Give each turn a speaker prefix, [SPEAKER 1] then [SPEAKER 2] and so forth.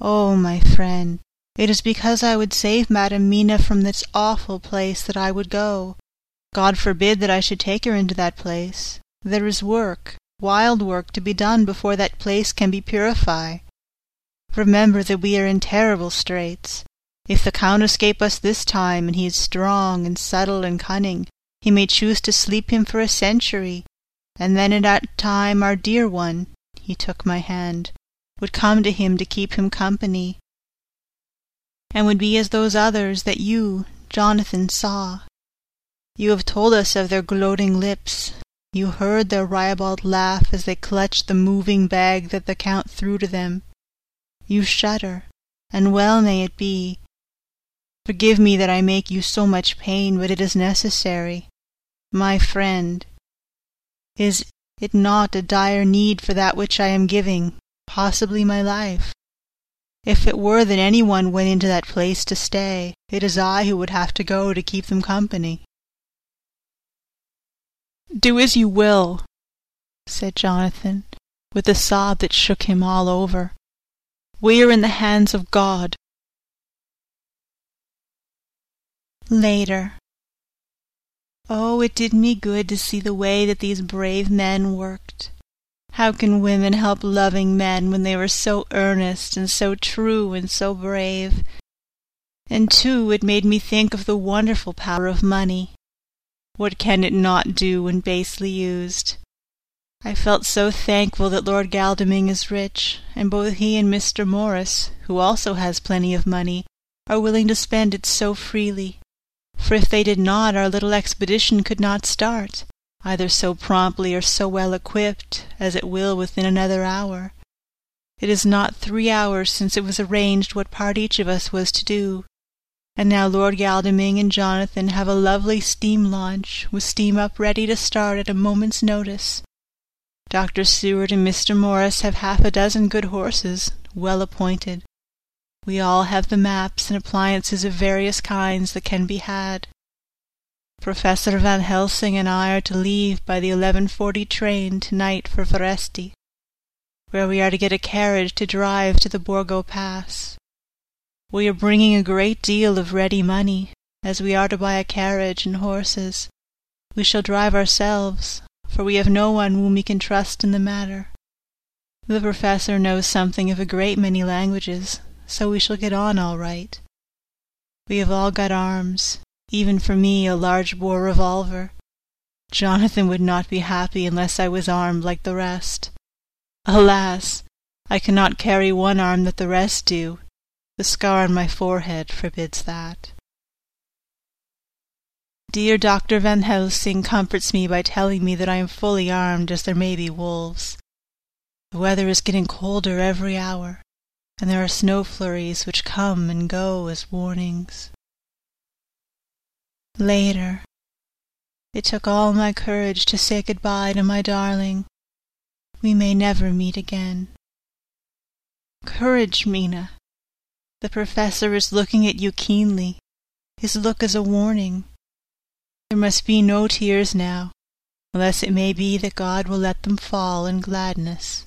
[SPEAKER 1] Oh, my friend, it is because I would save Madam Mina from this awful place that I would go. God forbid that I should take her into that place. There is work, wild work, to be done before that place can be purified. Remember that we are in terrible straits. If the Count escape us this time, and he is strong and subtle and cunning, he may choose to sleep him for a century, and then at that time our dear one (he took my hand) would come to him to keep him company, and would be as those others that you, Jonathan, saw. You have told us of their gloating lips. You heard their ribald laugh as they clutched the moving bag that the Count threw to them. You shudder, and well may it be. Forgive me that I make you so much pain, but it is necessary. My friend, is it not a dire need for that which I am giving, possibly my life? If it were that any one went into that place to stay, it is I who would have to go to keep them company.
[SPEAKER 2] Do as you will, said Jonathan, with a sob that shook him all over. We are in the hands of God.
[SPEAKER 1] Later. Oh, it did me good to see the way that these brave men worked. How can women help loving men when they were so earnest and so true and so brave? And too, it made me think of the wonderful power of money. What can it not do when basely used? I felt so thankful that Lord Godalming is rich, and both he and Mr. Morris, who also has plenty of money, are willing to spend it so freely for if they did not our little expedition could not start, either so promptly or so well equipped as it will within another hour. It is not three hours since it was arranged what part each of us was to do, and now Lord Godalming and Jonathan have a lovely steam launch, with steam up ready to start at a moment's notice. Dr. Seward and Mr. Morris have half a dozen good horses, well appointed, we all have the maps and appliances of various kinds that can be had. Professor Van Helsing and I are to leave by the 11.40 train tonight for Veresti, where we are to get a carriage to drive to the Borgo Pass. We are bringing a great deal of ready money, as we are to buy a carriage and horses. We shall drive ourselves, for we have no one whom we can trust in the matter. The professor knows something of a great many languages, so we shall get on all right. We have all got arms, even for me a large bore revolver. Jonathan would not be happy unless I was armed like the rest. Alas! I cannot carry one arm that the rest do. The scar on my forehead forbids that. Dear Dr. Van Helsing comforts me by telling me that I am fully armed as there may be wolves. The weather is getting colder every hour and there are snow flurries which come and go as warnings. Later, it took all my courage to say good-bye to my darling. We may never meet again. Courage, Mina. The professor is looking at you keenly. His look is a warning. There must be no tears now, unless it may be that God will let them fall in gladness.